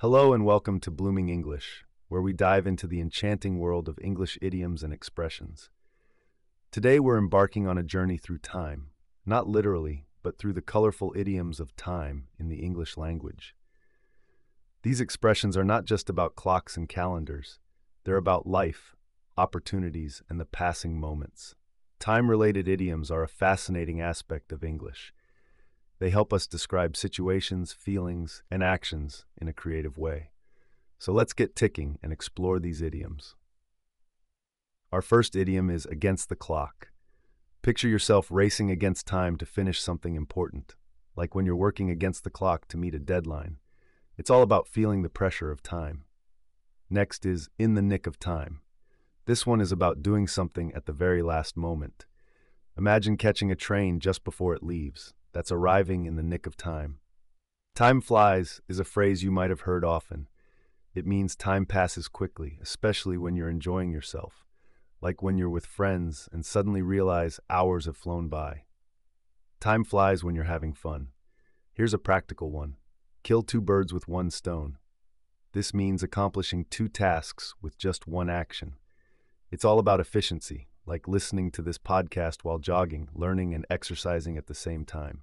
Hello and welcome to Blooming English, where we dive into the enchanting world of English idioms and expressions. Today we're embarking on a journey through time, not literally, but through the colorful idioms of time in the English language. These expressions are not just about clocks and calendars, they're about life, opportunities, and the passing moments. Time related idioms are a fascinating aspect of English they help us describe situations, feelings, and actions in a creative way. So let's get ticking and explore these idioms. Our first idiom is against the clock. Picture yourself racing against time to finish something important, like when you're working against the clock to meet a deadline. It's all about feeling the pressure of time. Next is in the nick of time. This one is about doing something at the very last moment. Imagine catching a train just before it leaves, that's arriving in the nick of time. Time flies is a phrase you might have heard often. It means time passes quickly, especially when you're enjoying yourself, like when you're with friends and suddenly realize hours have flown by. Time flies when you're having fun. Here's a practical one kill two birds with one stone. This means accomplishing two tasks with just one action. It's all about efficiency, like listening to this podcast while jogging, learning, and exercising at the same time.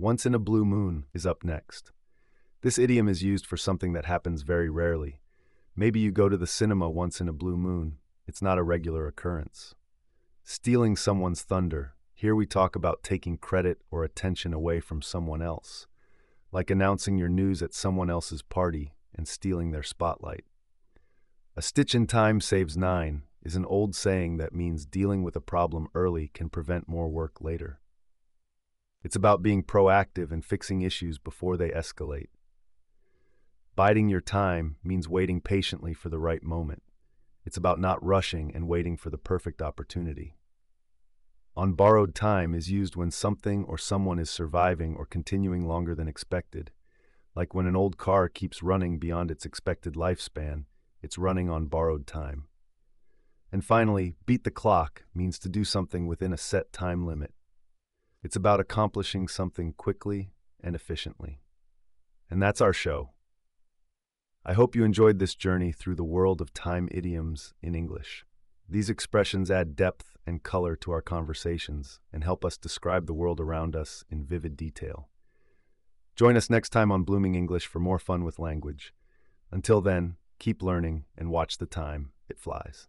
Once in a blue moon is up next. This idiom is used for something that happens very rarely. Maybe you go to the cinema once in a blue moon. It's not a regular occurrence. Stealing someone's thunder. Here we talk about taking credit or attention away from someone else, like announcing your news at someone else's party and stealing their spotlight. A stitch in time saves nine is an old saying that means dealing with a problem early can prevent more work later. It's about being proactive and fixing issues before they escalate. Biding your time means waiting patiently for the right moment. It's about not rushing and waiting for the perfect opportunity. On borrowed time is used when something or someone is surviving or continuing longer than expected, like when an old car keeps running beyond its expected lifespan, it's running on borrowed time. And finally, beat the clock means to do something within a set time limit. It's about accomplishing something quickly and efficiently. And that's our show. I hope you enjoyed this journey through the world of time idioms in English. These expressions add depth and color to our conversations and help us describe the world around us in vivid detail. Join us next time on Blooming English for more fun with language. Until then, keep learning and watch the time it flies.